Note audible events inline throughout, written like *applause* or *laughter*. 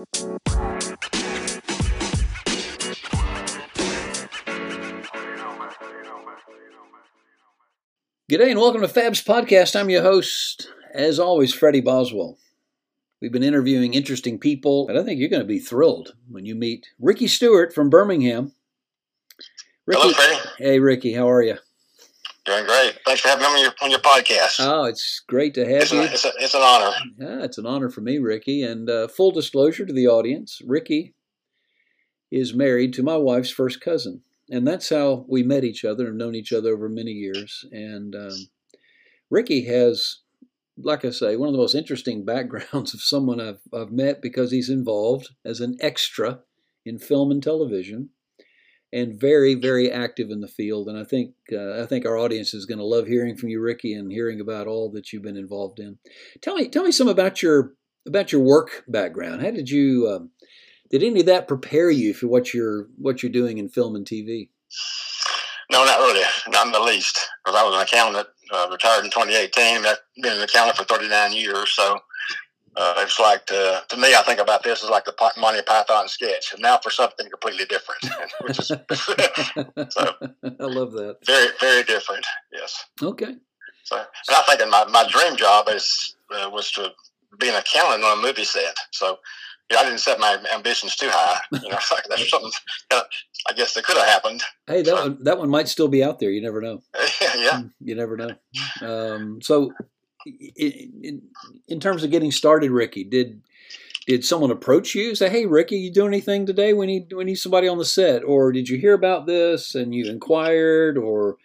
G'day and welcome to Fab's Podcast. I'm your host, as always, Freddie Boswell. We've been interviewing interesting people, and I think you're going to be thrilled when you meet Ricky Stewart from Birmingham. Ricky, Hello, Freddie. Hey, Ricky, how are you? Doing great. Thanks for having me on your, on your podcast. Oh, it's great to have it's you. An, it's, a, it's an honor. Yeah, it's an honor for me, Ricky. And uh, full disclosure to the audience, Ricky is married to my wife's first cousin. And that's how we met each other and known each other over many years. And um, Ricky has, like I say, one of the most interesting backgrounds *laughs* of someone I've, I've met because he's involved as an extra in film and television and very, very active in the field. And I think uh, I think our audience is going to love hearing from you, Ricky, and hearing about all that you've been involved in. Tell me, tell me some about your about your work background. How did you um, did any of that prepare you for what you're what you're doing in film and TV? No, not really, not in the least. Because I was an accountant, uh, retired in 2018. I've been an accountant for 39 years, so uh, it's like to, to me, I think about this as like the Monty Python sketch, and now for something completely different, *laughs* which is *laughs* so. I love that. Very, very different. Yes. Okay. So, and I think my my dream job is uh, was to be an accountant on a movie set. So, yeah, I didn't set my ambitions too high. You know, *laughs* like that's something. I guess that could have happened. Hey, that so, one, that one might still be out there. You never know. yeah. You never know. Um, so, in, in terms of getting started, Ricky, did did someone approach you say, "Hey, Ricky, you doing anything today? We need we need somebody on the set," or did you hear about this and you inquired, or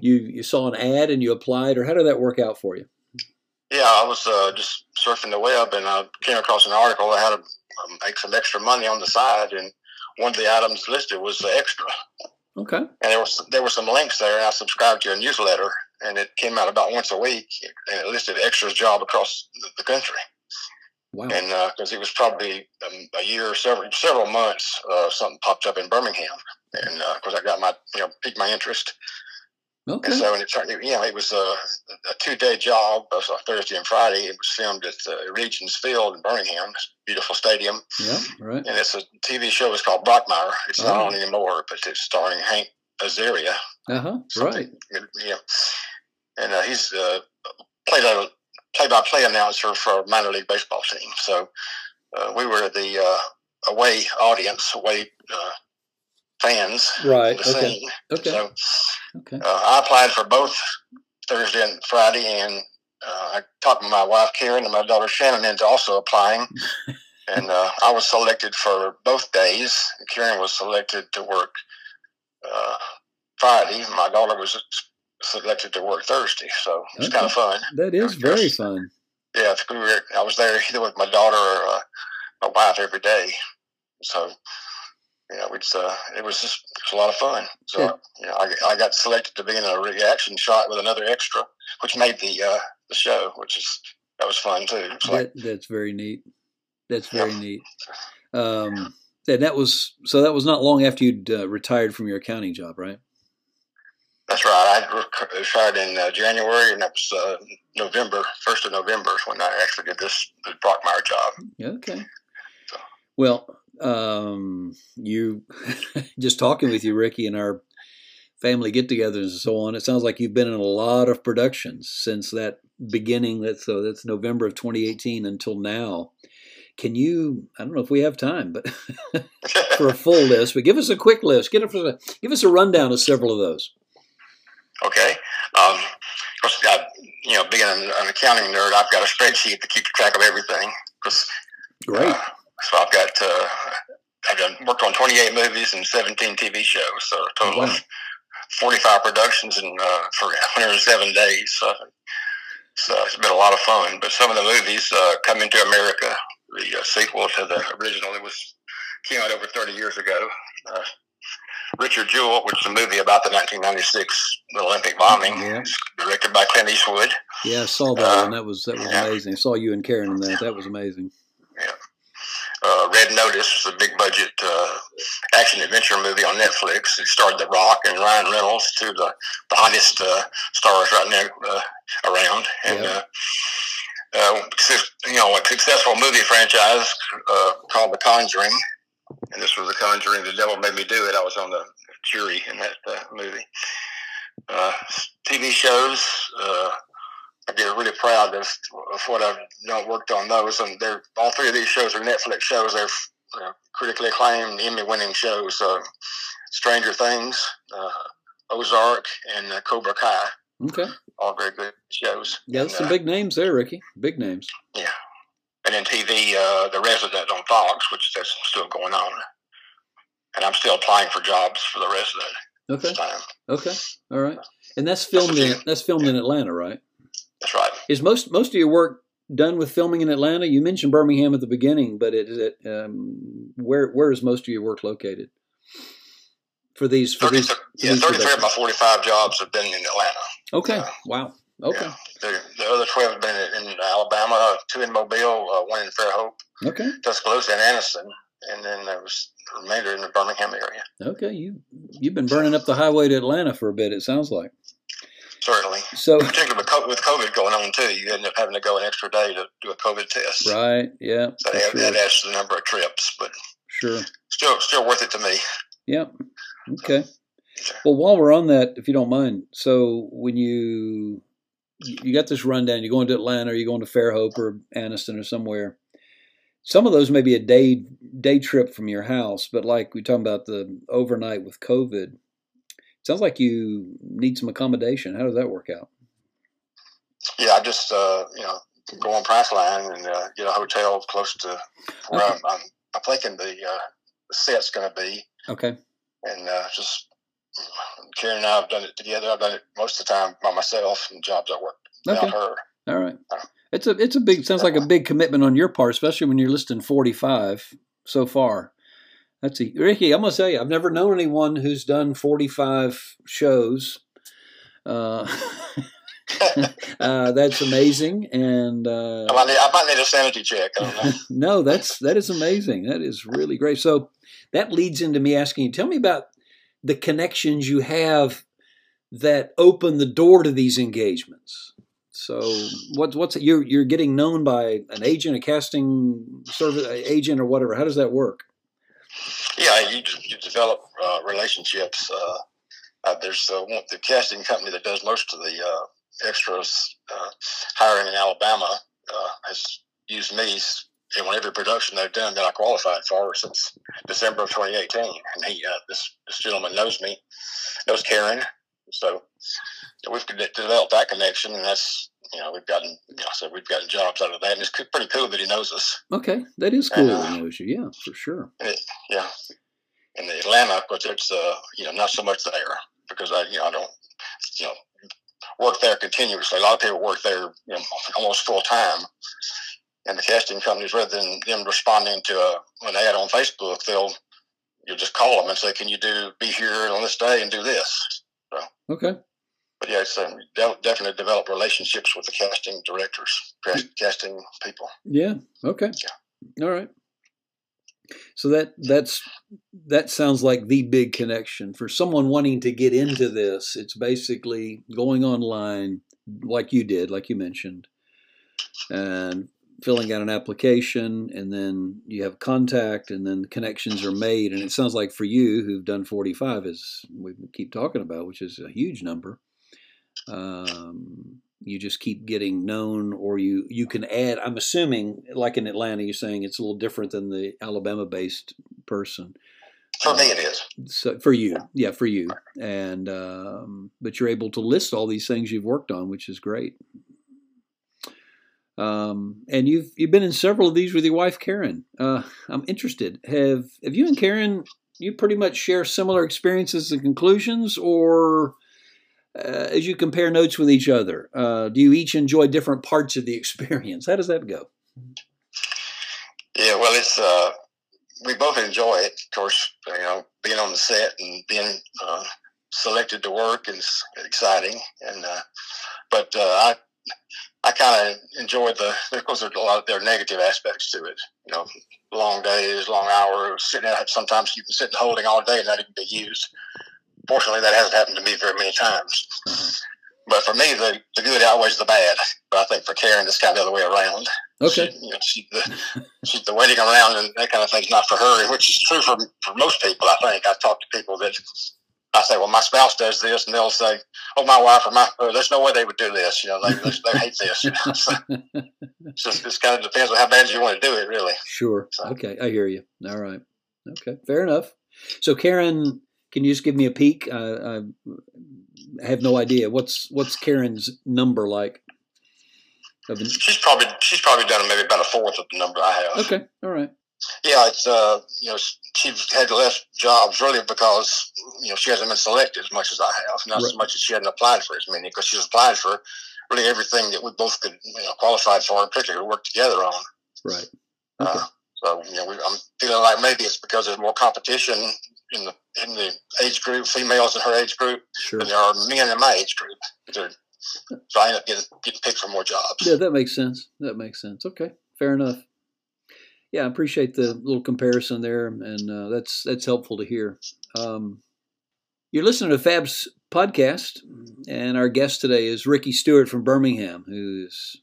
you you saw an ad and you applied, or how did that work out for you? Yeah, I was uh, just surfing the web and I came across an article that had to um, make some extra money on the side, and one of the items listed was the extra. Okay. And there was there were some links there, and I subscribed to your newsletter, and it came out about once a week, and it listed extras job across the country. Wow. And because uh, it was probably um, a year or several several months, uh, something popped up in Birmingham, and because uh, I got my you know piqued my interest. Okay. And so when it turned, you know, it was a, a two day job, uh, so Thursday and Friday. It was filmed at uh, Regions Field in Birmingham, beautiful stadium. Yeah, right. And it's a TV show. It's called Brockmire. It's oh. not on anymore, but it's starring Hank Azaria. Uh huh. Right. Yeah and uh, he's uh, played a play-by-play announcer for a minor league baseball team. So uh, we were the uh, away audience, away uh, fans. Right. Okay. Scene. Okay. So okay. Uh, I applied for both Thursday and Friday, and I talked to my wife Karen and my daughter Shannon into also applying. *laughs* and I was selected for both days. Karen was selected to work Friday. My daughter was selected to work Thursday, so it's okay. kind of fun. That is very fun. Yeah, I was there either with my daughter or uh, my wife every day, so you know, it's uh, it was just it was a lot of fun. So yeah. you know, I, I got selected to be in a reaction shot with another extra, which made the uh, the show, which is that was fun too. That, like, that's very neat. That's very yeah. neat. Um, and that was so. That was not long after you'd uh, retired from your accounting job, right? That's right. I retired in uh, January, and that was uh, November, first of November, when I actually did this, this Brockmire job. Okay. So. Well, um, you *laughs* just talking with you, Ricky, and our family get-togethers and so on. It sounds like you've been in a lot of productions since that beginning. That's so that's November of 2018 until now. Can you? I don't know if we have time, but *laughs* for a full *laughs* list, but give us a quick list. Give us a give us a rundown of several of those. Okay. Um, of course, I, you know, being an, an, accounting nerd, I've got a spreadsheet to keep track of everything. Great. Uh, so I've got, uh, I've done worked on 28 movies and 17 TV shows, so a total wow. of 45 productions in uh, for *laughs* 107 days. So, so it's been a lot of fun. But some of the movies, uh, Coming to America, the uh, sequel to the original, it was came out over 30 years ago. Uh, Richard Jewell, which is a movie about the 1996 Olympic bombing, yeah. directed by Clint Eastwood. Yeah, I saw that uh, one. That was that was yeah. amazing. I saw you and Karen in that. That was amazing. Yeah. Uh, Red Notice was a big budget uh, action adventure movie on Netflix. It starred The Rock and Ryan Reynolds, two of the, the hottest uh, stars right now uh, around. And yeah. uh, you know, a successful movie franchise uh, called The Conjuring, and this was The Conjuring. The Devil Made Me Do It. I was on the jury in that uh, movie. Uh, TV shows. Uh, I get really proud of, of what I've done, worked on those, and they're all three of these shows are Netflix shows. They're uh, critically acclaimed, Emmy-winning shows. Stranger Things, Ozark, and Cobra Kai. Okay. All very good shows. Yeah, there's some uh, big names there, Ricky. Big names. Yeah. And then TV, uh, The Resident on Fox, which that's still going on. And I'm still applying for jobs for the that okay. Okay. All right. And that's filmed that's in that's filmed yeah. in Atlanta, right? That's right. Is most most of your work done with filming in Atlanta? You mentioned Birmingham at the beginning, but it, it um, where where is most of your work located? For these, for 30, these, yeah, thirty-three of my forty-five jobs have been in Atlanta. Okay. Uh, wow. Okay. Yeah. The, the, other 12 have been in, Alabama, two in Mobile, uh, one in Fairhope, okay. Tuscaloosa, and Anniston, and then there was the remainder in the Birmingham area. Okay, you you've been burning up the highway to Atlanta for a bit. It sounds like. Certainly. So, particularly with COVID going on too, you end up having to go an extra day to do a COVID test. Right. Yeah. So that, sure. that adds to the number of trips, but sure, still still worth it to me. Yep. Okay. Well, while we're on that, if you don't mind, so when you you got this rundown, you're going to Atlanta, or you're going to Fairhope or Anniston or somewhere. Some of those may be a day day trip from your house, but like we talking about the overnight with COVID, sounds like you need some accommodation. How does that work out? Yeah, I just uh, you know go on Priceline and uh, get a hotel close to where okay. I'm, I'm, I'm, thinking the, uh, the set's going to be. Okay. And uh, just Karen and I have done it together. I've done it most of the time by myself and jobs I work okay. without her. All right. It's a it's a big sounds like a big commitment on your part, especially when you're listing 45 so far. That's a, Ricky. I'm gonna say I've never known anyone who's done 45 shows. Uh, *laughs* uh, that's amazing, and uh, I, might need, I might need a sanity check. *laughs* no, that's that is amazing. That is really great. So that leads into me asking you. Tell me about the connections you have that open the door to these engagements. So what, what's you're you're getting known by an agent, a casting service agent, or whatever. How does that work? Yeah, you you develop uh, relationships. Uh, uh, there's the casting company that does most of the uh, extras uh, hiring in Alabama uh, has used me in every production they've done that I qualified for since December of 2018. And he, uh, this this gentleman knows me, knows Karen, so we've developed that connection, and that's you know we've gotten you know, so we've gotten jobs out of that, and it's pretty cool that he knows us. Okay, that is cool. And, uh, he knows you, yeah, for sure. It, yeah, in the Atlanta, but it's uh, you know not so much there because I you know I don't you know work there continuously. A lot of people work there you know almost full time and the casting companies, rather than them responding to a, an ad on Facebook, they'll you'll just call them and say, "Can you do be here on this day and do this?" So, okay. But yeah, it's um, definitely develop relationships with the casting directors, casting people. Yeah. Okay. Yeah. All right. So that that's that sounds like the big connection for someone wanting to get into this. It's basically going online, like you did, like you mentioned, and filling out an application and then you have contact and then connections are made. And it sounds like for you who've done 45 as we keep talking about which is a huge number. Um, you just keep getting known or you you can add i'm assuming like in atlanta you're saying it's a little different than the alabama based person. For me it is. so for you yeah for you. And um, but you're able to list all these things you've worked on which is great um, and you've you've been in several of these with your wife Karen. Uh, I'm interested. Have have you and Karen you pretty much share similar experiences and conclusions, or uh, as you compare notes with each other, uh, do you each enjoy different parts of the *laughs* experience? How does that go? Yeah, well, it's uh, we both enjoy it. Of course, you know, being on the set and being uh, selected to work is exciting, and uh, but I I kind of enjoyed the because there's a lot of there are negative aspects to it. You know, long days, long hours, sitting out. Sometimes you can sit and holding all day and not even be used. Fortunately, that hasn't happened to me very many times. Mm-hmm. but for me, the, the good outweighs the bad. But I think for Karen, it's kind of the other way around. Okay. She, you know, she, the, she, the waiting around and that kind of thing's not for her, which is true for, for most people, I think. I've talked to people that I say, well, my spouse does this, and they'll say, oh, my wife or my, there's no way they would do this. You know, they, they, they hate this. You know? So *laughs* it's just, it kind of depends on how bad you want to do it, really. Sure. So. Okay. I hear you. All right. Okay. Fair enough. So, Karen, can you just give me a peek? Uh, I have no idea. What's what's Karen's number like? She's probably she's probably done maybe about a fourth of the number I have. Okay, all right. Yeah, it's uh, you know, she's had less jobs really because you know she hasn't been selected as much as I have, not right. as much as she hadn't applied for as many because she's applied for really everything that we both could you know qualified for, and particularly work together on. Right. Uh, okay. Uh, so you know, we, I'm feeling like maybe it's because there's more competition in the in the age group, females in her age group, sure. than there are men in my age group. They're, so I end up getting, getting picked for more jobs. Yeah, that makes sense. That makes sense. Okay, fair enough. Yeah, I appreciate the little comparison there, and uh, that's that's helpful to hear. Um, you're listening to Fab's podcast, and our guest today is Ricky Stewart from Birmingham, who's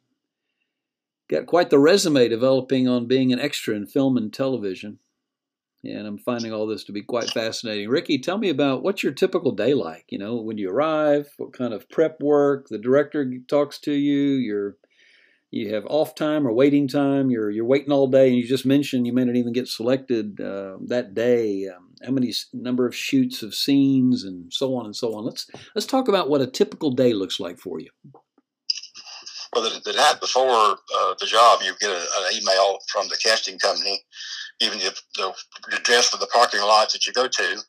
got quite the resume developing on being an extra in film and television and I'm finding all this to be quite fascinating. Ricky, tell me about what's your typical day like? You know, when you arrive, what kind of prep work? The director talks to you. You're you have off time or waiting time. You're you're waiting all day, and you just mentioned you may not even get selected uh, that day. Um, how many number of shoots of scenes and so on and so on. Let's let's talk about what a typical day looks like for you. Well, the, the night before uh, the job, you get a, an email from the casting company even the, the, the dress for the parking lot that you go to,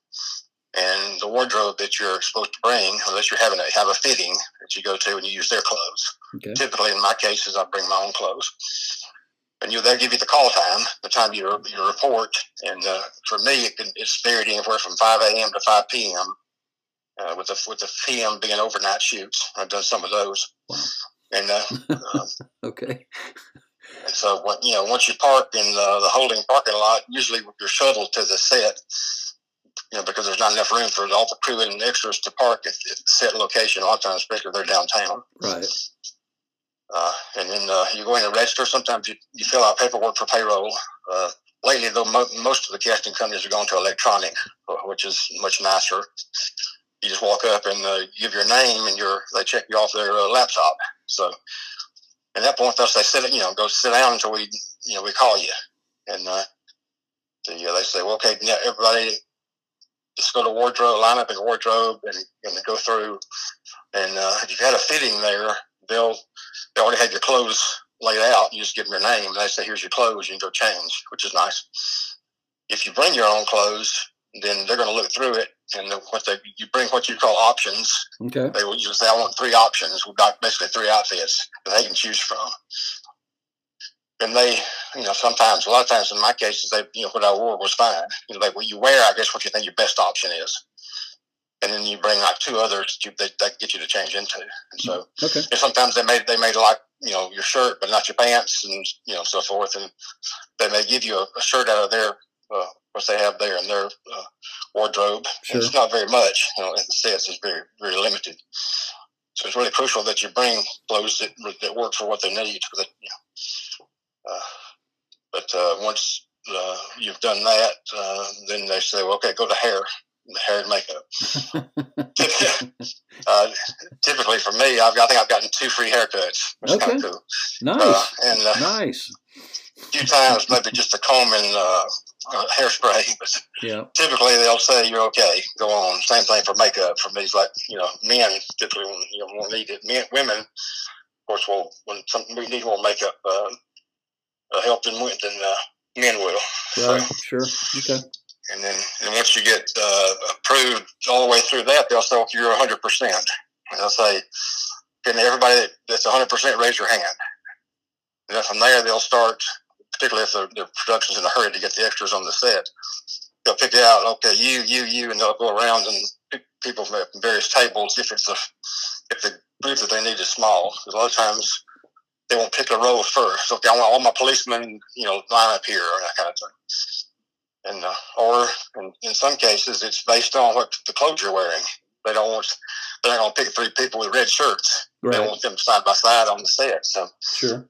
and the wardrobe that you're supposed to bring, unless you're having a, have a fitting that you go to and you use their clothes. Okay. Typically, in my cases, I bring my own clothes. And you, they'll give you the call time, the time you, you report. And uh, for me, it can, it's varied anywhere from 5 a.m. to 5 p.m. Uh, with the with the PM being overnight shoots. I've done some of those. Wow. And uh, uh *laughs* okay. And so, when, you know, once you park in the, the holding parking lot, usually you're shuttled to the set, you know, because there's not enough room for all the crew and extras to park at the set location. A lot of times, especially if they're downtown. Right. Uh, and then uh, you go in and register. Sometimes you, you fill out paperwork for payroll. Uh, lately, though, mo- most of the casting companies are going to electronic, uh, which is much nicer. You just walk up and uh, give your name, and your they check you off their uh, laptop. So at that point, they'll say, sit, you know, go sit down until we, you know, we call you. And uh, the, uh, they say, well, okay, yeah, everybody just go to wardrobe, line up in wardrobe and, and go through. And uh, if you've had a fitting there, they'll, they already have your clothes laid out. You just give them your name and they say, here's your clothes. You can go change, which is nice. If you bring your own clothes, then they're going to look through it and what they you bring what you call options. Okay. They will usually say, "I want three options." We've got basically three outfits that they can choose from. And they, you know, sometimes, a lot of times in my cases, they, you know, what I wore was fine. You know, like what you wear, I guess what you think your best option is. And then you bring like two others that, you, that, that get you to change into. And so, okay. and sometimes they may, they may like, you know, your shirt, but not your pants and, you know, so forth. And they may give you a, a shirt out of their uh, what they have there in their uh, wardrobe. Sure. It's not very much, you know, the sets is very, very limited. So it's really crucial that you bring clothes that, that work for what they need. That, you know, uh, but uh, once uh, you've done that, uh, then they say, well, okay, go to hair, hair and makeup. *laughs* uh, typically for me, I've I think I've gotten two free haircuts. which okay. Cool. Nice. Uh, and, uh, nice. A few times, maybe just a comb and uh, uh, hairspray, *laughs* but yeah. typically they'll say you're okay. Go on. Same thing for makeup. For me, it's like you know, men typically you know will need it. Men, women, of course, will when something we need more makeup uh, uh, help than than uh, men will. Right. So, sure. Okay. And then, and once you get uh, approved all the way through that, they'll say, you're 100 percent. And they'll say, can everybody that's 100 percent raise your hand? And then from there, they'll start particularly if the, the production's in a hurry to get the extras on the set. They'll pick out, okay, you, you, you, and they'll go around and pick people from various tables if it's a, if the group that they need is small. A lot of times they won't pick a row first. Okay, I want all my policemen, you know, line up here or that kind of thing. And uh, or in, in some cases, it's based on what the clothes you're wearing. They don't want they're not gonna pick three people with red shirts. Right. They want them side by side on the set. So Sure.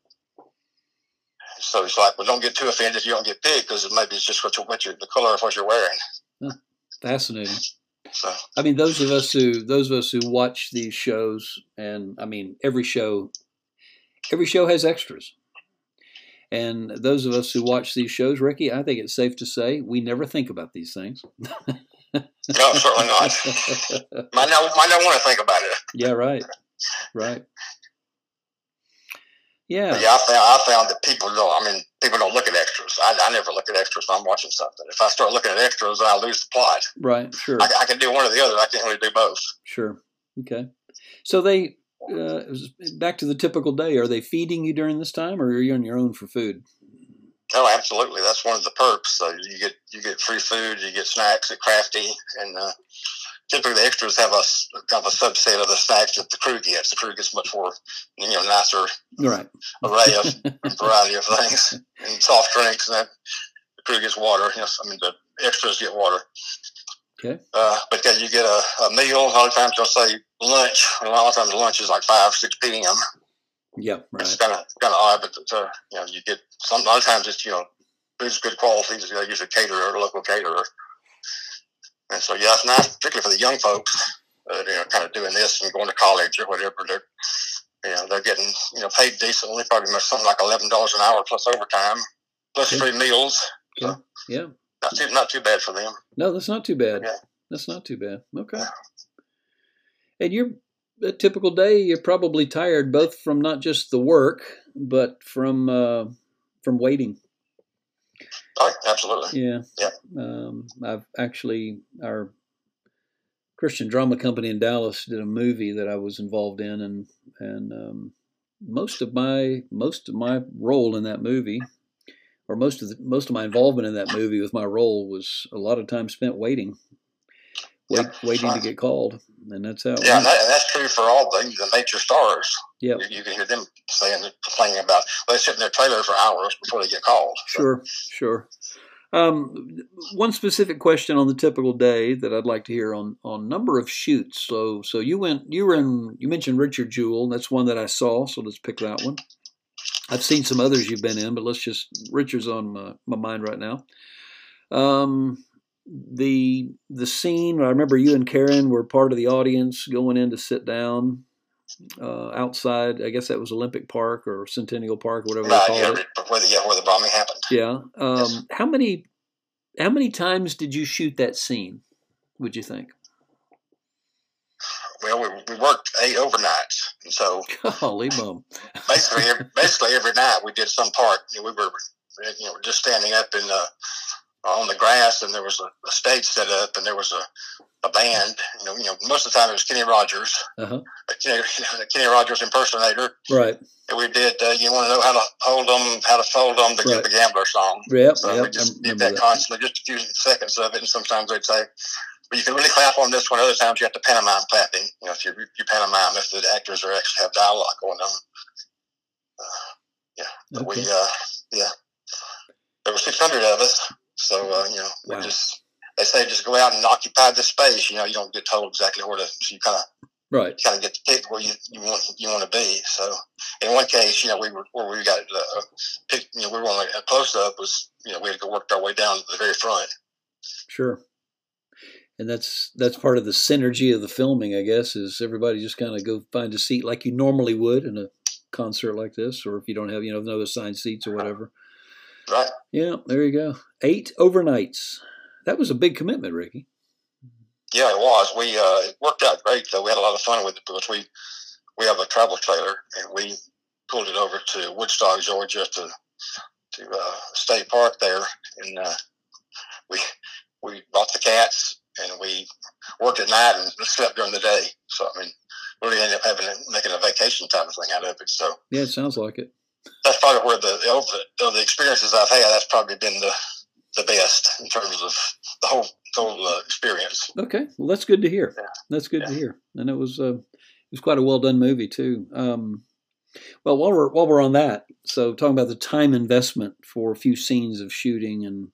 so it's like, well, don't get too offended. If you don't get picked because maybe it's just what you what you the color of what you're wearing. Fascinating. So I mean, those of us who those of us who watch these shows, and I mean, every show, every show has extras. And those of us who watch these shows, Ricky, I think it's safe to say we never think about these things. *laughs* no, certainly not. *laughs* might not might not want to think about it. yeah, right, right. Yeah, But yeah, I found I found that people don't. I mean, people don't look at extras. I, I never look at extras when I'm watching something. If I start looking at extras, I lose the plot. right, sure, I, I can do one or the other. I can't really do both. sure. Okay. So they uh, back to the typical day. Are they feeding you during this time, or are you on your own for food? Oh, absolutely. That's one of the perks. So you get you get free food, you get snacks at Crafty, and uh, typically the extras have a kind of a subset of the snacks that the crew gets. The crew gets much more, you know, nicer Right. array of *laughs* variety of things and soft drinks, and that the crew gets water. Yes, I mean the extras get water. Okay. Uh, but yeah, you get a, a meal. A lot of times they'll say lunch. A lot of times lunch is like five, six p.m. Yeah. It's kind of kind of odd, but uh, you know, you get some. A lot of times it's you know, food's good quality. They use a caterer, a local caterer, and so yeah, it's nice, particularly for the young folks. Uh, you know, kind of doing this and going to college or whatever. They're you know they're getting you know paid decently, probably much something like eleven dollars an hour plus overtime, plus Okay. free meals. Yeah. Not too not too bad for them. No, that's not too bad. Yeah. That's not too bad. Okay. And you're a typical day. You're probably tired both from not just the work, but from uh, from waiting. Oh, absolutely. Yeah. Yeah. Um, I've actually our Christian drama company in Dallas did a movie that I was involved in, and and um, most of my most of my role in that movie, or most of the, most of my involvement in that movie with my role was a lot of time spent waiting, wait, Yeah, waiting to get called, and that's how. it Yeah, and, that, and that's true for all the, the nature stars. Yeah. You, you can hear them saying, complaining about, well, they sit in their trailer for hours before they get called. So, Sure, sure. Um, one specific question on the typical day that I'd like to hear on on number of shoots. So, so you went, you were in, you mentioned Richard Jewell. That's one that I saw. So let's pick that one. I've seen some others you've been in, but let's just Richard's on my, my mind right now. Um, the the scene. I remember you and Karen were part of the audience going in to sit down uh, outside. I guess that was Olympic Park or Centennial Park, or whatever they Right, called yeah, it. where the, yeah, where the bombing happened. Yeah. Um, Yes. How many how many times did you shoot that scene? Would you think? Well, we, we worked eight overnights. And so Holy bum! basically, every, basically every night we did some part. You know, we were, you know, just standing up in the, on the grass and there was a, a stage set up and there was a, a band. You know, you know, most of the time it was Kenny Rogers, Uh huh. a Kenny, *laughs* a Kenny Rogers impersonator. Right. And we did, uh, you want to know how to hold them, how to fold them, the, Right. the gambler song. Yep. So yep. we just did that, that. constantly, just a few seconds of it. And sometimes they'd say, But you can really clap on this one. Other times you have to pantomime clapping. You know, if you, you pantomime, if the actors are actually have dialogue going on. Uh, yeah. But Okay. we, uh, yeah. There were 600 of us. So, uh, you know, Wow. just, they say just go out and occupy the space. You know, you don't get told exactly where to, so you kind of, Right. kind of get to pick where you, you want you want to be. So in one case, you know, we were where we got uh, picked. You know, we were on a close up was you know we had to go work our way down to the very front. Sure. And that's that's part of the synergy of the filming, I guess, is everybody just kind of go find a seat like you normally would in a concert like this, or if you don't have you know no assigned seats or whatever. Right. Yeah, there you go. Eight overnights. That was a big commitment, Ricky. Yeah, it was. We uh, it worked out great though. We had a lot of fun with it because we we have a travel trailer and we pulled it over to Woodstock, Georgia, to to uh, state park there, and uh, we we bought the cats and we worked at night and slept during the day. So I mean, really ended up having making a vacation type of thing out of it. So Yeah, it sounds like it. That's probably where the of the, of the experiences I've had. That's probably been the the best in terms of the whole whole uh, experience. Okay, well, that's good to hear. Yeah. That's good to hear, and it was uh, it was quite a well done movie too. Um, well, while we're while we're on that, so talking about the time investment for a few scenes of shooting and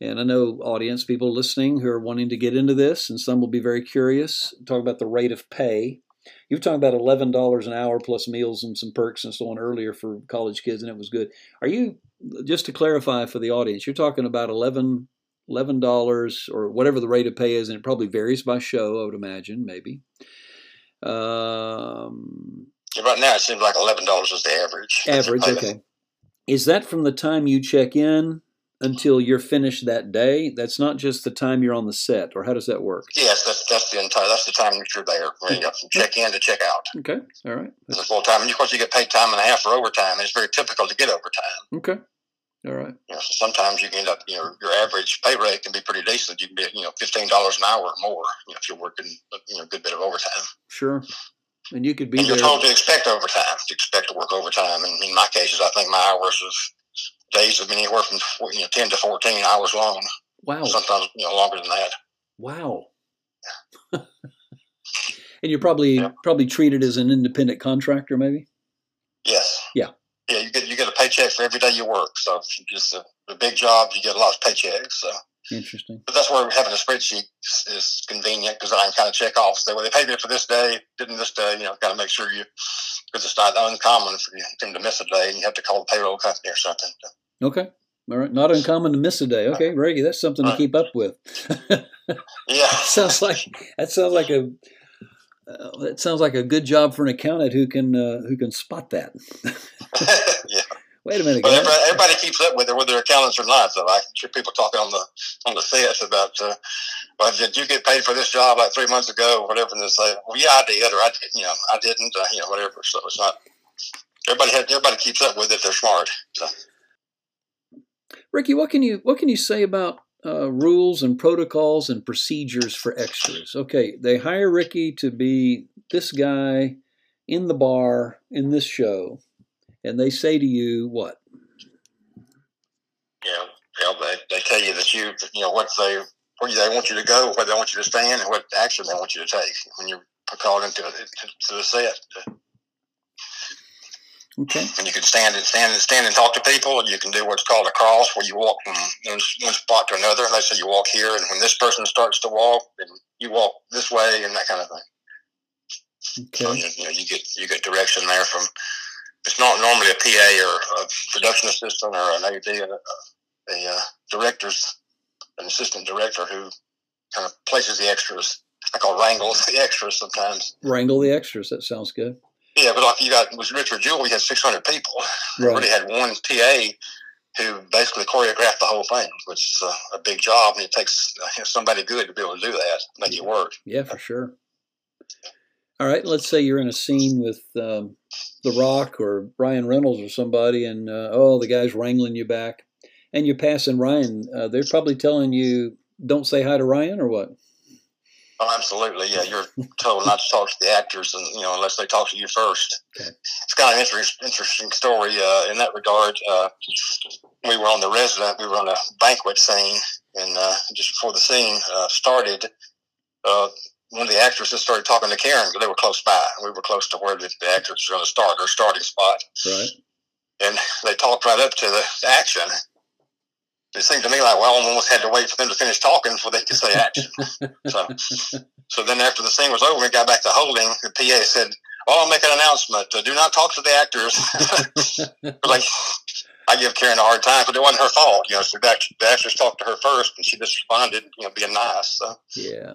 And I know audience people listening who are wanting to get into this, and some will be very curious. Talk about the rate of pay. You were talking about eleven dollars an hour plus meals and some perks and so on earlier for college kids, and it was good. Are you just to clarify for the audience? You're talking about eleven eleven dollars or whatever the rate of pay is, and it probably varies by show. I would imagine, maybe. Um, right now, it seems like eleven dollars is the average. Average, okay. Is that from the time you check in until you're finished that day? That's not just the time you're on the set, or how does that work? Yes, that's that's the entire. That's the time that you're there. You from check in to check out. Okay, all right. It's a full time, and of course you get paid time and a half for overtime. And it's very typical to get overtime. Okay. All right. You know, so sometimes you can end up, you know, your average pay rate can be pretty decent. You can be, you know, fifteen dollars an hour or more. You know, if you're working, you know, a good bit of overtime. Sure. And you could be. And you're there. told to expect overtime. To expect to work overtime. And in my cases, I think my hours of days have been anywhere from you know ten to fourteen hours long. Wow. Sometimes you know longer than that. Wow. and you're probably yeah. probably treated as an independent contractor, maybe. Yes. Yeah. Yeah, you get you get a paycheck for every day you work. So just a, a big job, you get a lot of paychecks. So Interesting. But that's where having a spreadsheet is, is convenient because I can kind of check off. Say, well, they paid me for this day, didn't this day. You know, kind of make sure you because it's not uncommon for them to miss a day, and you have to call the payroll company or something. Okay. All right. Not uncommon to miss a day. Okay, Reggie, that's something to keep up with. *laughs* yeah. sounds like that sounds like a uh, that sounds like a good job for an accountant who can uh, who can spot that. *laughs* yeah. Wait a minute. Well, everybody, everybody, keeps up with it, whether they're accountants or not. So I hear people talking on the on the sets about, uh, well, did you get paid for this job like three months ago or whatever? And they say, well, yeah, I did, or I did, you know, I didn't, uh, you know, whatever. So it's not. Everybody everybody keeps up with it. They're smart. So. Ricky, what can you what can you say about uh, rules and protocols and procedures for extras? Okay, they hire Ricky to be this guy in the bar in this show and they say to you what? Yeah, well, they, they tell you that you, you know, what they, where they want you to go, where they want you to stand, and what action they want you to take when you're called into to, to the set. Okay. And you can stand and stand and stand and talk to people, and you can do what's called a cross, where you walk from one, one spot to another. Let's say you walk here, and when this person starts to walk, then you walk this way, and that kind of thing. Okay. So you, you know, you get you get direction there from it's not normally a PA or a production assistant or an AD, a, uh, a, a director's an assistant director who kind of places the extras. I call wrangle the extras sometimes. Wrangle the extras. That sounds good. Yeah, but like you got with Richard Jewell, we had 600 people. Right. We really had one PA who basically choreographed the whole thing, which is a, a big job, and it takes somebody good to be able to do that, make it work. Yeah, for sure. All right, let's say you're in a scene with um, The Rock or Ryan Reynolds or somebody, and uh, oh, the guy's wrangling you back, and you're passing Ryan. Uh, they're probably telling you, "Don't say hi to Ryan," or what? Oh, absolutely. Yeah, you're told not to talk to the actors, and you know, unless they talk to you first. Okay. It's kind of an interesting, interesting story uh, in that regard. Uh, we were on the resident. We were on a banquet scene, and uh, just before the scene uh, started, uh, one of the actresses started talking to Karen because they were close by. We were close to where the, the actress was going to start, her starting spot. Right. And they talked right up to the action. It seemed to me like, well, I almost had to wait for them to finish talking before they could say action. *laughs* so, so then after the scene was over, we got back to holding. The PA said, well, I'll make an announcement. Uh, do not talk to the actors. *laughs* like, I give Karen a hard time, but it wasn't her fault. You know, so the, the actress talked to her first, and she just responded, you know, being nice. So. Yeah.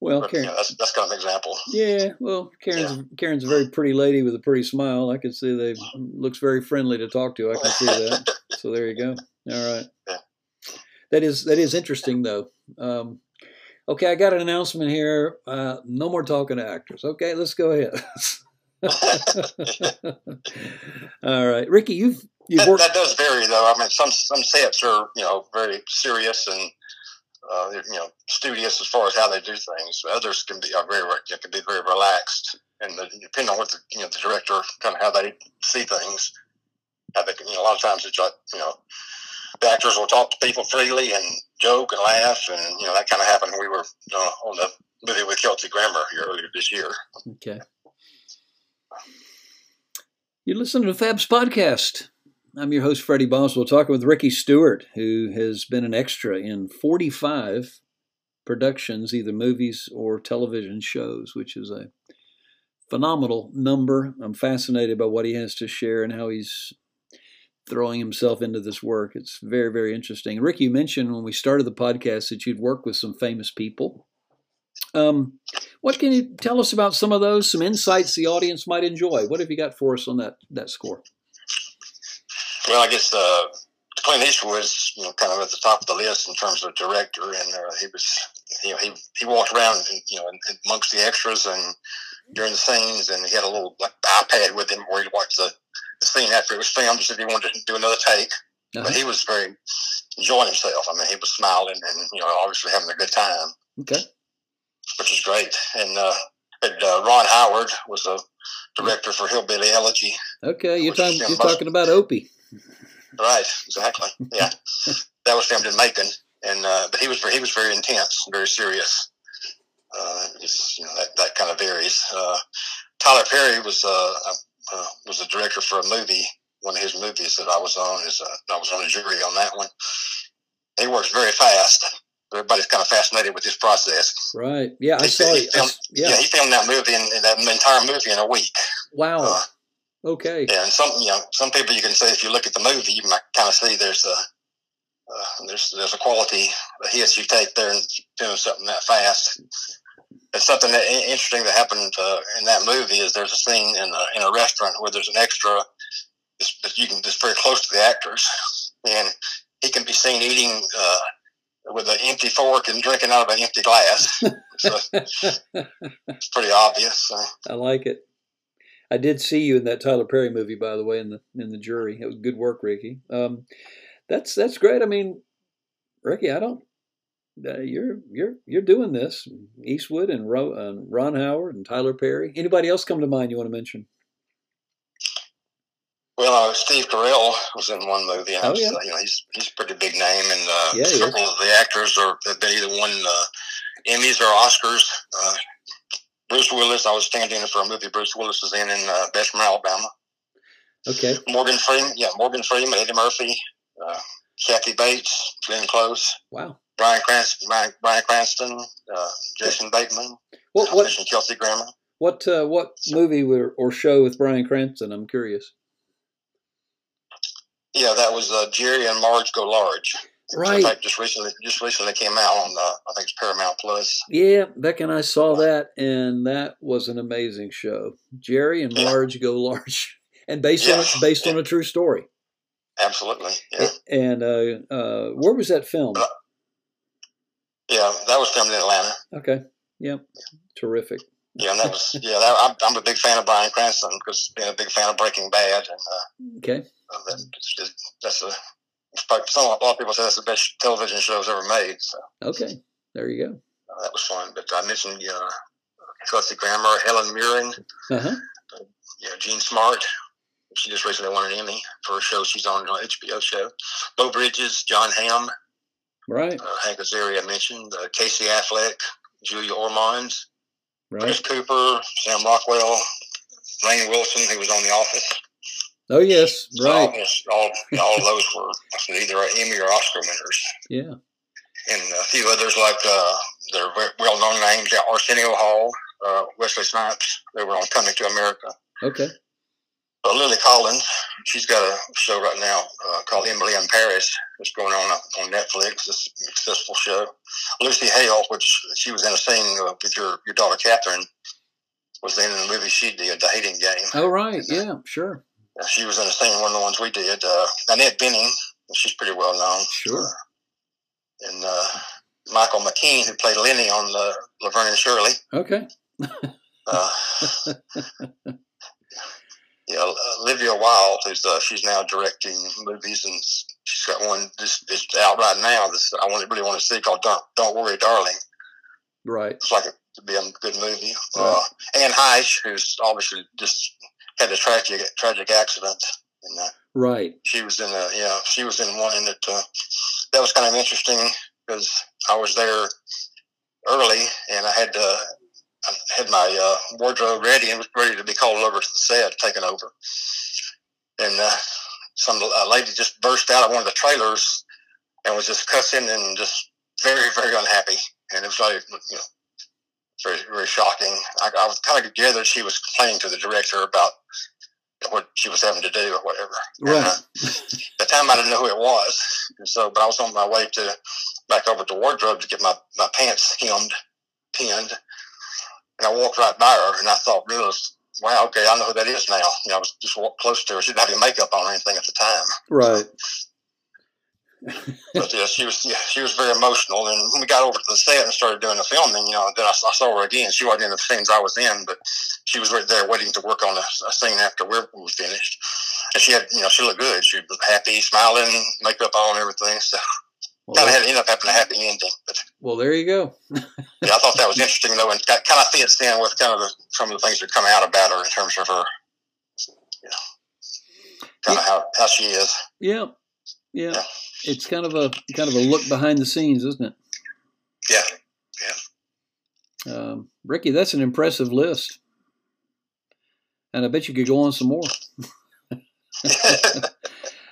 Well, but, Karen, yeah, that's that's kind of an example. Yeah, well, Karen's yeah. Karen's a very pretty lady with a pretty smile. I can see they looks very friendly to talk to. I can see that. *laughs* so there you go. All right. Yeah. That is that is interesting though. Um, okay, I got an announcement here. Uh, no more talking to actors. Okay, let's go ahead. *laughs* All right, Ricky, you've you've that, worked. That does vary though. I mean, some some sets are you know very serious and uh, you know, studious as far as how they do things. Others can be are very can be very relaxed, and the, depending on what the you know the director kind of how they see things. How they, you know, a lot of times it's like you know, the actors will talk to people freely and joke and laugh, and you know that kind of happened. We were uh, on the movie with Kelsey Grammer here earlier this year. Okay. You listen to Fab's podcast. I'm your host, Freddie Boswell, talking with Ricky Stewart, who has been an extra in 45 productions, either movies or television shows, which is a phenomenal number. I'm fascinated by what he has to share and how he's throwing himself into this work. It's very, very interesting. Rick, you mentioned when we started the podcast that you'd worked with some famous people. Um, what can you tell us about some of those, some insights the audience might enjoy? What have you got for us on that, that score? Well, I guess uh, Clint Eastwood was you know, kind of at the top of the list in terms of director, and uh, he was you know he he walked around you know amongst the extras and during the scenes, and he had a little like iPad with him where he'd watch the scene after it was filmed, just if he wanted to do another take. Uh-huh. But he was very enjoying himself. I mean, he was smiling and you know obviously having a good time. Okay, which is great. And uh, but, uh, Ron Howard was a director for Hillbilly Elegy. Okay, you're talking you're talking about Opie. *laughs* Right, exactly. Yeah, *laughs* that was filmed in Macon, and uh, but he was very, he was very intense, very serious. Uh, you know that, that kind of varies. Uh, Tyler Perry was uh, uh, was a director for a movie, one of his movies that I was on. Is uh, I was on a jury on that one. He works very fast. Everybody's kind of fascinated with his process. Right. Yeah, I he, saw. He filmed, yeah. yeah. he filmed that movie in, in that entire movie in a week. Wow. Uh, Okay. Yeah, and some you know some people you can say if you look at the movie you might kind of see there's a uh, there's there's a quality a hit you take there and doing something that fast. And something that interesting that happened uh, in that movie is there's a scene in a in a restaurant where there's an extra. That you can just very close to the actors, and he can be seen eating uh, with an empty fork and drinking out of an empty glass. *laughs* so it's pretty obvious. So. I like it. I did see you in that Tyler Perry movie, by the way, in the in the jury. It was good work, Ricky. Um, that's that's great. I mean, Ricky, I don't. Uh, you're you're you're doing this. Eastwood and Ro, uh, Ron Howard and Tyler Perry. Anybody else come to mind you want to mention? Well, uh, Steve Carell was in one movie. And oh, yeah. you know, he's he's a pretty big name, and uh, yeah, several of the actors are have been either won uh, Emmys or Oscars. Uh, Bruce Willis. I was standing in for a movie Bruce Willis is in in uh, Bessemer, Alabama. Okay. Morgan Freeman, yeah, Morgan Freeman, Eddie Murphy, uh, Kathy Bates, Glenn Close. Wow. Bryan Cranston, Bryan, Bryan Cranston, uh, Jason Bateman. What? What? Kelsey Grammer. What? Uh, what movie or, or show with Bryan Cranston? I'm curious. Yeah, that was uh, Jerry and Marge Go Large. Right. Fact, just recently, just recently came out on uh, I think it's Paramount Plus. Yeah, Beck and I saw that, and that was an amazing show. Jerry and Marge yeah. go large, *laughs* and based yeah. on based yeah. on a true story. Absolutely. Yeah. And uh, uh, where was that filmed? Yeah, that was filmed in Atlanta. Okay. Yep. Terrific. Yeah, and that was yeah. That, I'm, I'm a big fan of Bryan Cranston because being a big fan of Breaking Bad and uh, okay. Uh, that, that's a some a lot of people say that's the best television shows ever made. So okay, there you go. Uh, that was fun. But I mentioned uh, Kelsey Grammer, Helen Mirren, uh-huh. uh, yeah, Jean Smart. She just recently won an Emmy for a show she's on an HBO show. Beau Bridges, Jon Hamm, right? Uh, Hank Azaria mentioned uh, Casey Affleck, Julia Ormond, right. Chris Cooper, Sam Rockwell, Rainn Wilson, who was on The Office. Oh yes, right. all, all, all those were either Emmy or Oscar winners. Yeah, and a few others like uh, their well-known names: Arsenio Hall, uh, Wesley Snipes. They were on Coming to America. Okay. Lily Collins, she's got a show right now uh, called Emily in Paris. It's going on uh, on Netflix. It's a successful show. Lucy Hale, which she was in a scene uh, with your your daughter Catherine, was in the movie she did, The Hating Game. Oh right, yeah, sure she was in the scene, one of the ones we did. Uh, Annette Bening, she's pretty well known. Sure. And uh, Michael McKean, who played Lenny on the Laverne and Shirley. Okay. *laughs* uh, yeah, Olivia Wilde, who's uh, she's now directing movies, and she's got one this is out right now. This I want really want to see called "Don't Don't Worry, Darling." Right. It's like a, to be a good movie. Right. Uh, Anne Heche, who's obviously just had a tragic tragic accident. And, uh, right. She was in a yeah. She was in one, that uh, that was kind of interesting because I was there early, and I had to. Had my uh, wardrobe ready and was ready to be called over to the set, taken over. And uh, some a lady just burst out of one of the trailers and was just cussing and just very very unhappy, and it was like you know very very shocking. I, I was kind of gathered she was complaining to the director about what she was having to do or whatever. Right. And, uh, the time I didn't know who it was, and so but I was on my way to back over to wardrobe to get my my pants hemmed, pinned, and I walked right by her, and I thought, really, wow, okay, I know who that is now. You know, I was just walked close to her. She didn't have any makeup on or anything at the time. Right. *laughs* but yeah, she was yeah, she was very emotional. And when we got over to the set and started doing the filming, you know, then I, I saw her again. She wasn't in the scenes I was in, but she was right there waiting to work on a, a scene after we were finished. And she had, you know, she looked good. She was happy, smiling, makeup on, everything. So Well, kind of had ended up having a happy ending. But well, there you go. *laughs* yeah, I thought that was interesting though, and kind of fits in with kind of the, some of the things that come out about her in terms of her, you know, kind of how, how she is. Yeah. Yeah. Yeah. It's kind of a kind of a look behind the scenes, isn't it? Yeah, yeah. Um, Ricky, that's an impressive list. And I bet you could go on some more. *laughs* *laughs*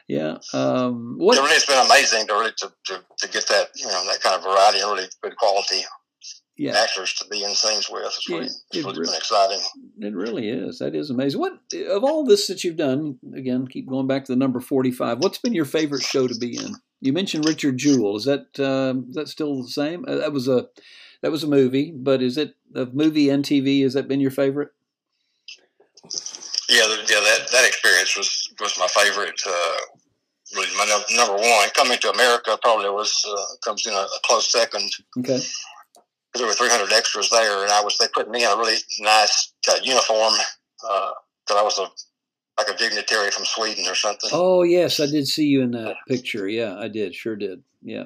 Yeah. Um, it really, has been amazing to really to, to, to get that you know that kind of variety and really good quality Yeah, actors to be in scenes with. It's really, Yeah, it's it really really- been exciting. it really is. That is amazing. What of all this that you've done? Again, keep going back to the number forty-five. What's been your favorite show to be in? You mentioned Richard Jewell. Is that uh, is that still the same? Uh, that was a that was a movie, but is it a movie and TV? Has that been your favorite? Yeah, yeah, that, that experience was was my favorite. Uh, really, my num- number one. Coming to America probably was uh, comes in a, a close second. Okay. There were 300 extras there, and I was they put me in a really nice uh, uniform. Uh, that I was a like a dignitary from Sweden or something. Oh yes, I did see you in that picture. Yeah, I did. Sure did. Yeah.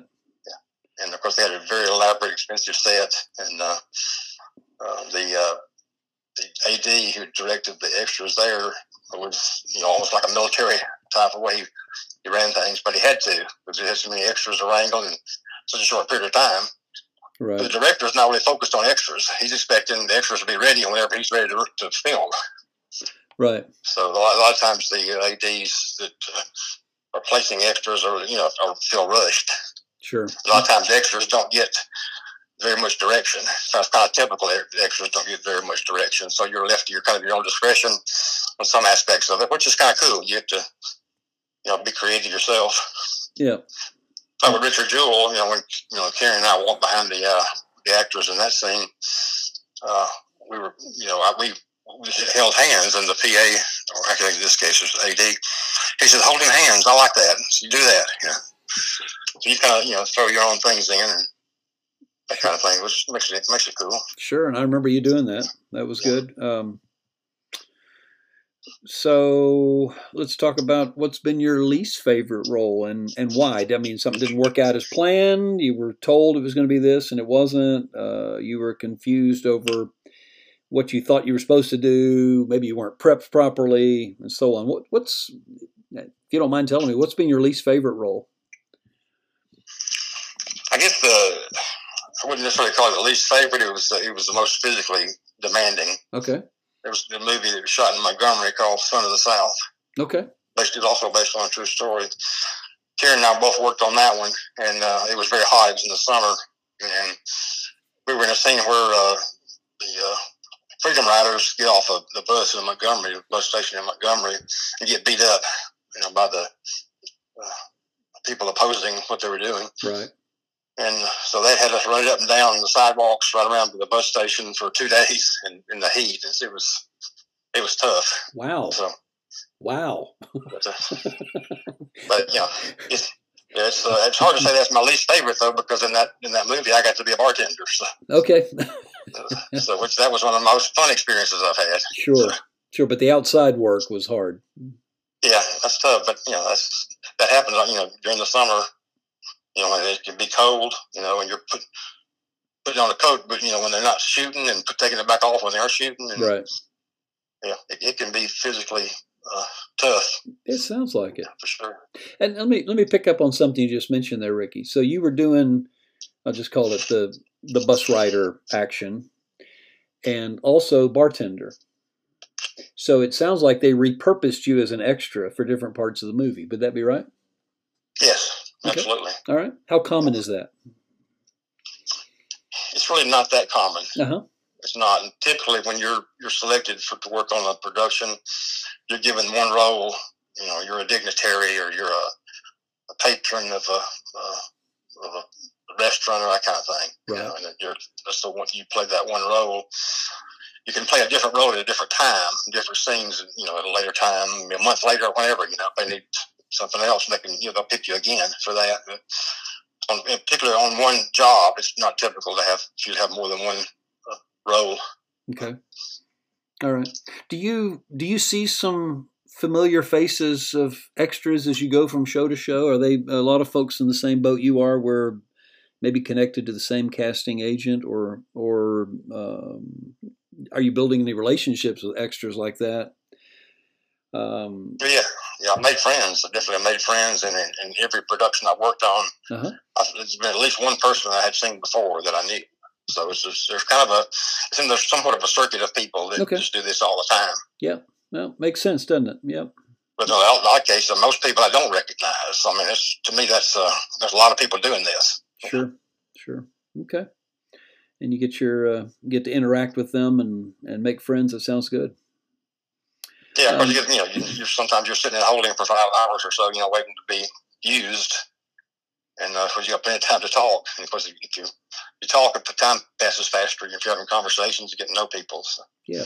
and of course they had a very elaborate, expensive set. And uh, uh, the uh, the AD who directed the extras there was, you know, almost like a military type of way he, he ran things, but he had to because he had so many extras to wrangle in such a short period of time. The Right. director's not really focused on extras; he's expecting the extras to be ready whenever he's ready to, to film. Right. So a lot, a lot of times the uh, ADs that uh, are placing extras are, you know, are feel rushed. Sure. a lot of times extras don't get very much direction. So it's kind of typical. Extras don't get very much direction, so you're left to your kind of your own discretion on some aspects of it, which is kind of cool. You have to, you know, be creative yourself. Yeah. Like with Richard Jewell, you know, when you know Karen and I walked behind the uh, the actors in that scene, uh, we were, you know, I, we we held hands, and the PA, or actually in this case it was AD, he said, "Holding hands, I like that. So you do that." Yeah. So you kind of, you know, throw your own things in and that kind of thing, which makes it makes it cool. Sure, and I remember you doing that. That was good. Um, so let's talk about what's been your least favorite role and and why. I mean, something didn't work out as planned. You were told it was going to be this, and it wasn't. Uh, you were confused over what you thought you were supposed to do. Maybe you weren't prepped properly, and so on. What, what's if you don't mind telling me, what's been your least favorite role? I guess the I wouldn't necessarily call it the least favorite. It was it was the most physically demanding. Okay. It was the movie that was shot in Montgomery called Son of the South. Okay. Based, it's also based on a true story. Karen and I both worked on that one, and uh, it was very hot. It was in the summer, and we were in a scene where uh, the uh, Freedom Riders get off of the bus in Montgomery, the bus station in Montgomery, and get beat up, you know, by the uh, people opposing what they were doing. Right. And so that had us run it up and down the sidewalks right around the bus station for two *laughs* days in, in the heat. It was it was tough. Wow. So, Wow. but, uh, but you know, it's it's uh, it's hard to say that's my least favorite though because in that in that movie I got to be a bartender. So, Okay. *laughs* so which that was one of the most fun experiences I've had. Sure. Sure. But the outside work was hard. Yeah, that's tough. But you know, that's that happens. You know, during the summer, you know, when it can be cold. You know, and you're put, putting on a coat, but you know, when they're not shooting and taking it back off when they are shooting, and, Right. yeah, it, it can be physically uh, tough It sounds like it. for sure. And let me let me pick up on something you just mentioned there, Ricky. So you were doing, I'll just call it the the bus rider action, and also bartender. So it sounds like they repurposed you as an extra for different parts of the movie. Would that be right? Yes, Okay. absolutely. All right. How common is that? It's really not that common. Uh huh. It's not. And typically, when you're you're selected for to work on a production, you're given one role. You know, you're a dignitary or you're a, a patron of a, uh, of a restaurant or that kind of thing. You know, and you're that's the one you play that one role. You can play a different role at a different time, different scenes. You know, at a later time, a month later, or whenever. You know, they need something else, can you know they'll pick you again for that. But on, in particular, on one job, it's not typical to have you have more than one uh, role. Okay. All right. Do you do you see some familiar faces of extras as you go from show to show? Are they a lot of folks in the same boat you are, where maybe connected to the same casting agent, or or um, are you building any relationships with extras like that? Um, yeah, yeah, I made friends. I definitely made friends, and in, in every production I worked on, uh-huh. I, there's been at least one person I had seen before that I knew. So it's just, there's kind of a, it's in there's somewhat of a circuit of people that Okay. just do this all the time. Yeah, well, makes sense, doesn't it? Yep. But in lot of cases, most people I don't recognize. I mean, it's, to me, that's uh, there's a lot of people doing this. Sure. Sure. Okay. And you get your uh, get to interact with them and and make friends. That sounds good. Yeah, of course, Um, you, know, you, you're sometimes you're sitting in holding for five hours or so, you know, waiting to be used, and uh, of course you got plenty of time to talk. And of course, if you you talk, the time passes faster. If you're having conversations, you get to know people. So. Yeah.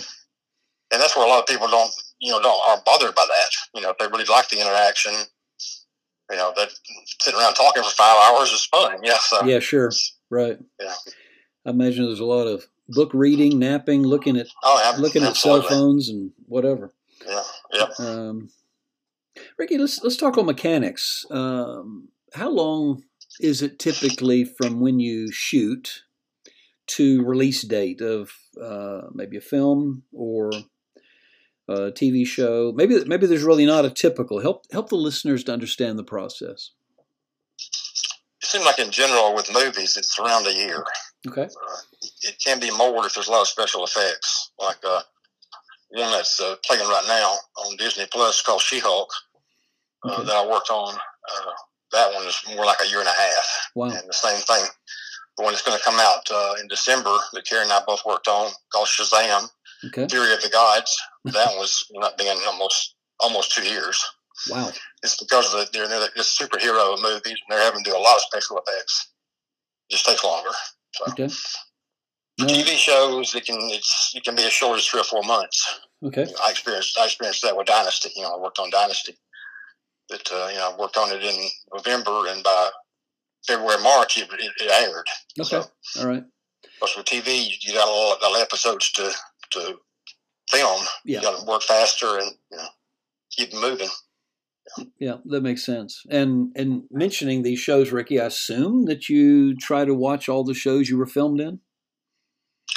and that's where a lot of people don't, you know, don't are bothered by that. You know, if they really like the interaction, you know, that sitting around talking for five hours is fun. Yeah, so Yeah, sure. Right. Yeah. I imagine there's a lot of book reading, napping, looking at oh, looking at cell phones and whatever. Yeah, yeah. Um, Ricky, let's let's talk on mechanics. Um, how long is it typically from when you shoot to release date of uh, maybe a film or a TV show? Maybe maybe there's really not a typical. Help help the listeners to understand the process. It seems like in general with movies, it's around a year. Okay. Uh, it can be more if there's a lot of special effects, like uh, one that's uh, playing right now on Disney Plus called She-Hulk uh, Okay. that I worked on. Uh, that one is more like a year and a half, Wow. and the same thing. The one that's going to come out uh, in December that Karen and I both worked on called Shazam: Okay. Fury of the Gods. That was not being almost almost two years. Wow. It's because the, they're, they're just superhero movies, and they're having to do a lot of special effects. It just takes longer. So. Okay. No, TV shows, it can it's it can be as short as three or four months. okay. I experienced I experienced that with Dynasty. You know, I worked on Dynasty. But uh, you know, I worked on it in November, and by February March, it, it, it aired. Okay. All right. Plus, with TV, you got a lot, a lot of episodes to to film. Yeah. You got to work faster and you know keep moving. Yeah, that makes sense. And and mentioning these shows, Ricky, I assume that you try to watch all the shows you were filmed in.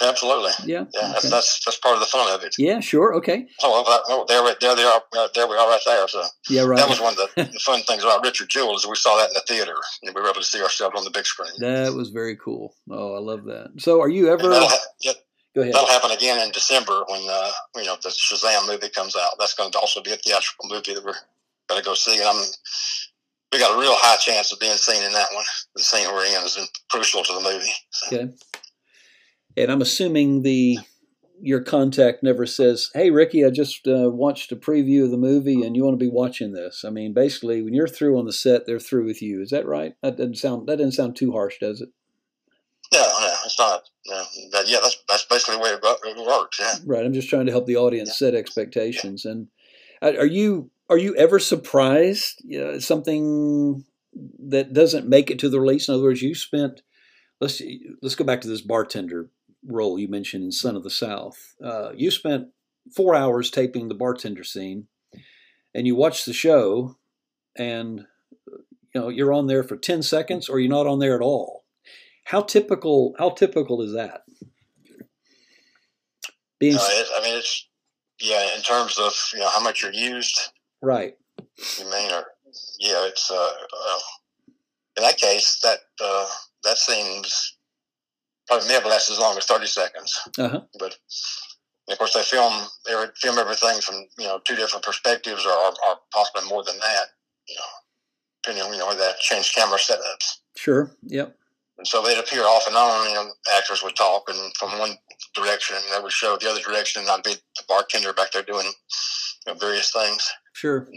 Absolutely. Yeah. Yeah, that's, Okay. that's that's part of the fun of it. Yeah. Sure. Okay. Oh, that, oh there, we- there they are. Uh, there we are, right there. So Yeah. Right. that was one of the, *laughs* the fun things about Richard Jewell is we saw that in the theater, and we were able to see ourselves on the big screen. That was very cool. Oh, I love that. So, are you ever? Ha- yeah, Go ahead. that'll happen again in December when uh, you know the Shazam movie comes out. That's going to also be a theatrical movie that we're going to go see, and I'm we got a real high chance of being seen in that one. The scene we're in is crucial to the movie. So, Okay. And I'm assuming the your contact never says, "Hey, Ricky, I just uh, watched a preview of the movie, and you want to be watching this." I mean, basically, when you're through on the set, they're through with you. Is that right? That doesn't sound that doesn't sound too harsh, does it? yeah, yeah, it's not. Yeah, that, yeah, that's that's basically the way it, works. Yeah. Right. I'm just trying to help the audience set expectations. And uh, are you are you ever surprised uh, something that doesn't make it to the release? In other words, you spent let's let's go back to this bartender role you mentioned in Son of the South. Uh, you spent four hours taping the bartender scene, and you watch the show, and you know you're on there for ten seconds, or you're not on there at all. How typical? How typical is that? Being Uh, it, I mean, it's yeah. In terms of you know how much you're used, right. you mean, or yeah, it's uh, uh in that case that uh, that seems probably never lasts as long as thirty seconds. Uh huh. But of course, they film they film everything from you know two different perspectives, or, or possibly more than that. You know, depending on you know that change camera setups. Sure. Yep. And so they'd appear off and on. You know, actors would talk, and from one direction, and they would show the other direction, and I'd be the bartender back there doing you know, various things. Sure.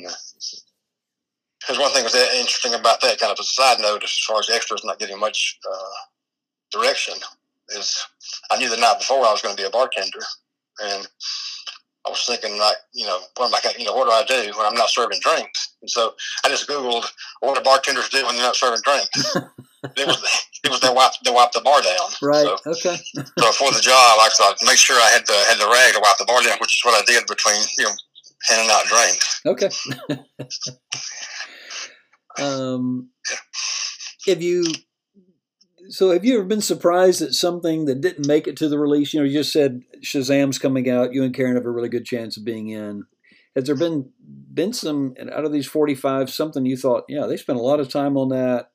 Because one thing was interesting about that, kind of a side note, as far as extras not getting much uh, direction, is I knew the night before I was going to be a bartender, and I was thinking like, you know, what am I, going, you know, what do I do when I'm not serving drinks? And so I just Googled what do bartenders do when they're not serving drinks. *laughs* it was it was they wipe they wipe the bar down. Right. So, okay. so for the job, I thought make sure I had the had the rag to wipe the bar down, which is what I did between you know handing out drinks. Okay. *laughs* *laughs* um, have you? So, have you ever been surprised at something that didn't make it to the release? You know, you just said Shazam's coming out. You and Karen have a really good chance of being in. Has there been been some out of these forty five something you thought, yeah, they spent a lot of time on that,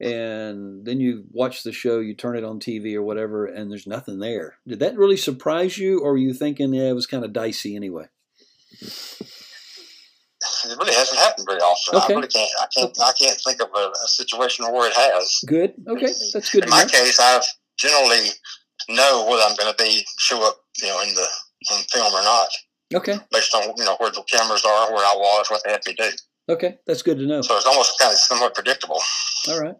and then you watch the show, you turn it on TV or whatever, and there's nothing there. Did that really surprise you, or were you thinking, yeah, it was kind of dicey anyway? It really hasn't happened very often. Okay. I really can't. I can't. I can't think of a, a situation where it has. Good. Okay, that's good. In my case, I've generally know whether I'm going to be show up, you know, in the in film or not. Okay. Based on you know where the cameras are, where I was, what they had me do. Okay, that's good to know. So it's almost kind of somewhat predictable. All right.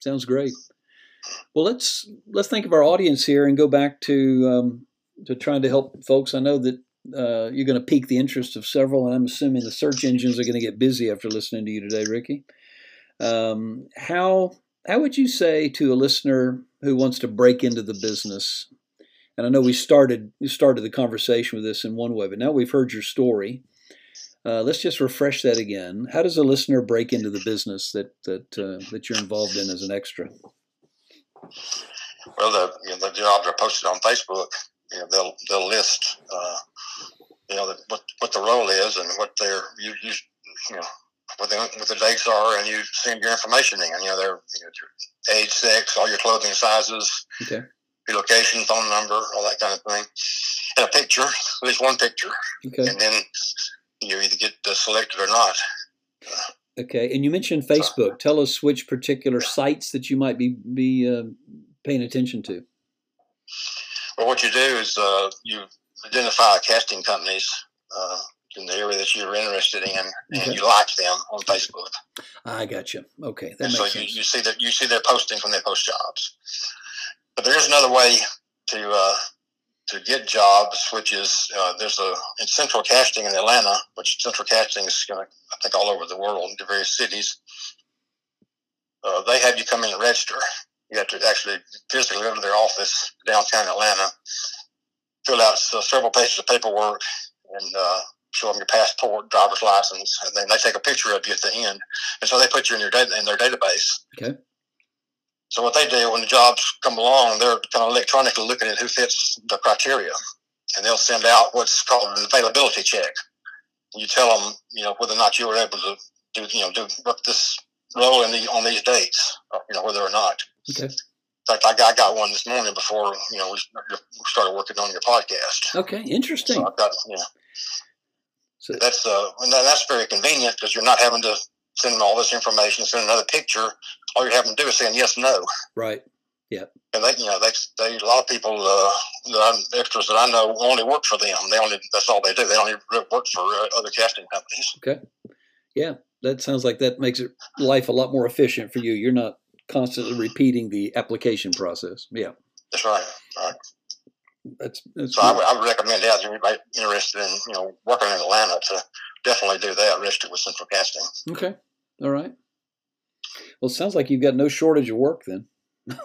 Sounds great. Well, let's let's think of our audience here and go back to um, to trying to help folks. I know that uh, you're going to pique the interest of several, and I'm assuming the search engines are going to get busy after listening to you today, Ricky. Um, how how would you say to a listener who wants to break into the business? And I know we started we started the conversation with this in one way, but now we've heard your story. Uh, let's just refresh that again. How does a listener break into the business that that uh, that you're involved in as an extra? Well, the you know, the jobs are posted on Facebook. You know, they'll they'll list uh, you know the, what what the role is and what their you you you know what the what the dates are, and you send your information in. You know, their you know, your age, sex, all your clothing sizes, okay. your location, phone number, all that kind of thing, and a picture, at least one picture, okay. and then you either get selected or not. Okay, and you mentioned Facebook. So, Tell us which particular sites that you might be be uh, paying attention to. Well, what you do is uh, you identify casting companies uh, in the area that you're interested in, and okay. you like them on Facebook. I got you. Okay, that and so you, you, see that you see their posting when they post jobs. But there is another way to uh, to get jobs, which is uh, there's a in Central Casting in Atlanta, which Central Casting is going to I think all over the world into various cities. Uh, they have you come in and register. You have to actually physically go to their office downtown Atlanta, fill out several pages of paperwork, and uh, show them your passport, driver's license, and then they take a picture of you at the end, and so they put you in your data in their database. Okay. So what they do when the jobs come along, they're kind of electronically looking at who fits the criteria, and they'll send out what's called an availability check. You tell them, you know, whether or not you were able to do, you know, do this role in the on these dates, you know, whether or not. Okay. In fact, I got, I got one this morning before you know we started working on your podcast. Okay, interesting. So I've got you know, so that's uh, and that's very convenient because you're not having to send them all this information, send another picture. All you're having to do is saying yes, no. Right. Yeah. And they, you know, they, they a lot of people, uh, that I'm, extras that I know only work for them. They only that's all they do. They only work for uh, other casting companies. Okay. Yeah, that sounds like that makes it life a lot more efficient for you. You're not constantly repeating the application process. Yeah. That's right. right. That's, that's so I would, I would, recommend that anybody interested in you know working in Atlanta to definitely do that. Register with Central Casting. Okay. All right. Well, it sounds like you've got no shortage of work then. *laughs*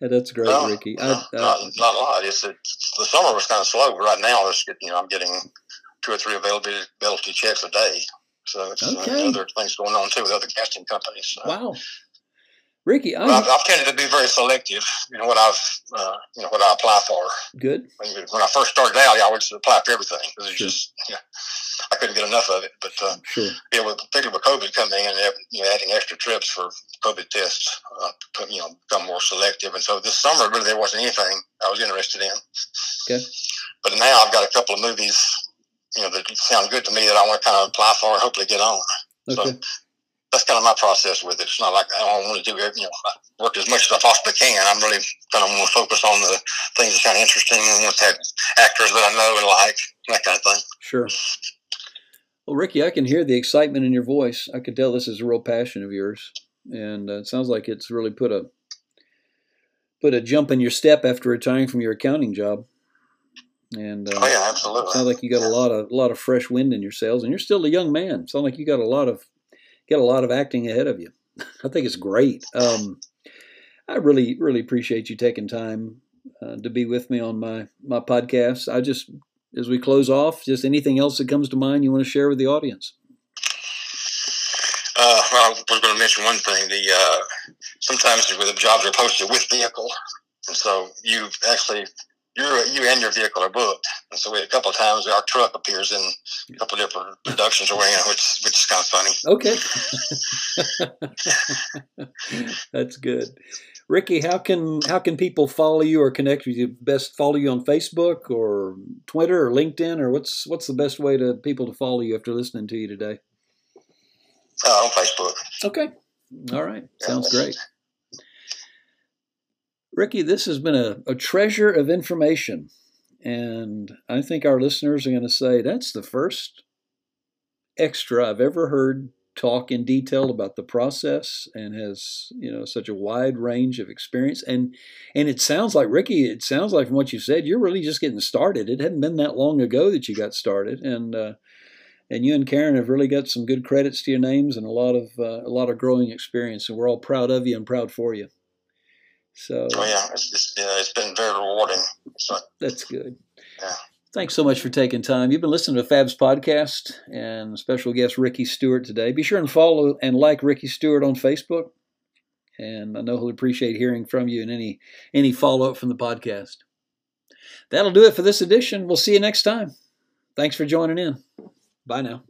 That's great, no, Ricky. No, I, not, not a lot. It's, it's, the summer was kind of slow, but right now, it's, you know, I'm getting two or three availability checks a day. So it's uh, okay. other things going on too with other casting companies. So. Wow. Ricky, well, I've, I've, tended to be very selective in what I've, uh, you know, what I apply for. Good. When, when I first started out, I would apply for everything because sure. just, you know, I couldn't get enough of it. But uh, sure. yeah, with, particularly with COVID coming in and you know, adding extra trips for COVID tests, uh, you know, become more selective. And so this summer, really, there wasn't anything I was interested in. Okay. But now I've got a couple of movies, you know, that sound good to me that I want to kind of apply for and hopefully get on. Okay. So that's kind of my process with it. It's not like I don't want to do it, you know, I work as much as I possibly can. I'm really kind of want to focus on the things that kind of interesting and with that actors that I know and like, that kind of thing. Sure. Well, Ricky, I can hear the excitement in your voice. I can tell this is a real passion of yours, and uh, it sounds like it's really put a put a jump in your step after retiring from your accounting job. And uh, oh yeah, absolutely. Sounds like you got a lot of a lot of fresh wind in your sails, and you're still a young man. Sounds like you got a lot of got a lot of acting ahead of you. *laughs* I think it's great. Um, I really, really appreciate you taking time uh, to be with me on my my podcast. I just, as we close off, just anything else that comes to mind you want to share with the audience. Uh, well, I was going to mention one thing. The uh, sometimes with the jobs are posted with vehicle, and so you actually you you and your vehicle are booked. And so we a couple of times our truck appears in a couple of different productions, or you know, which which is kind of funny. Okay, *laughs* that's good. Ricky, how can how can people follow you or connect with you? Best follow you on Facebook or Twitter or LinkedIn, or what's what's the best way to people to follow you after listening to you today? Uh, on Facebook. Okay. All right. Sounds great. Ricky, this has been a, a treasure of information. And I think our listeners are going to say that's the first extra I've ever heard talk in detail about the process and has you know such a wide range of experience and and it sounds like Ricky it sounds like from what you said you're really just getting started it hadn't been that long ago that you got started and uh, and you and Karen have really got some good credits to your names and a lot of uh, a lot of growing experience and we're all proud of you and proud for you so. Oh yeah, it's, it's, yeah, it's been very rewarding. So, that's good. Yeah. Thanks so much for taking time. You've been listening to Fab's podcast and special guest Ricky Stewart today. Be sure and follow and like Ricky Stewart on Facebook. And I know he'll appreciate hearing from you and any any follow up from the podcast. That'll do it for this edition. We'll see you next time. Thanks for joining in. Bye now.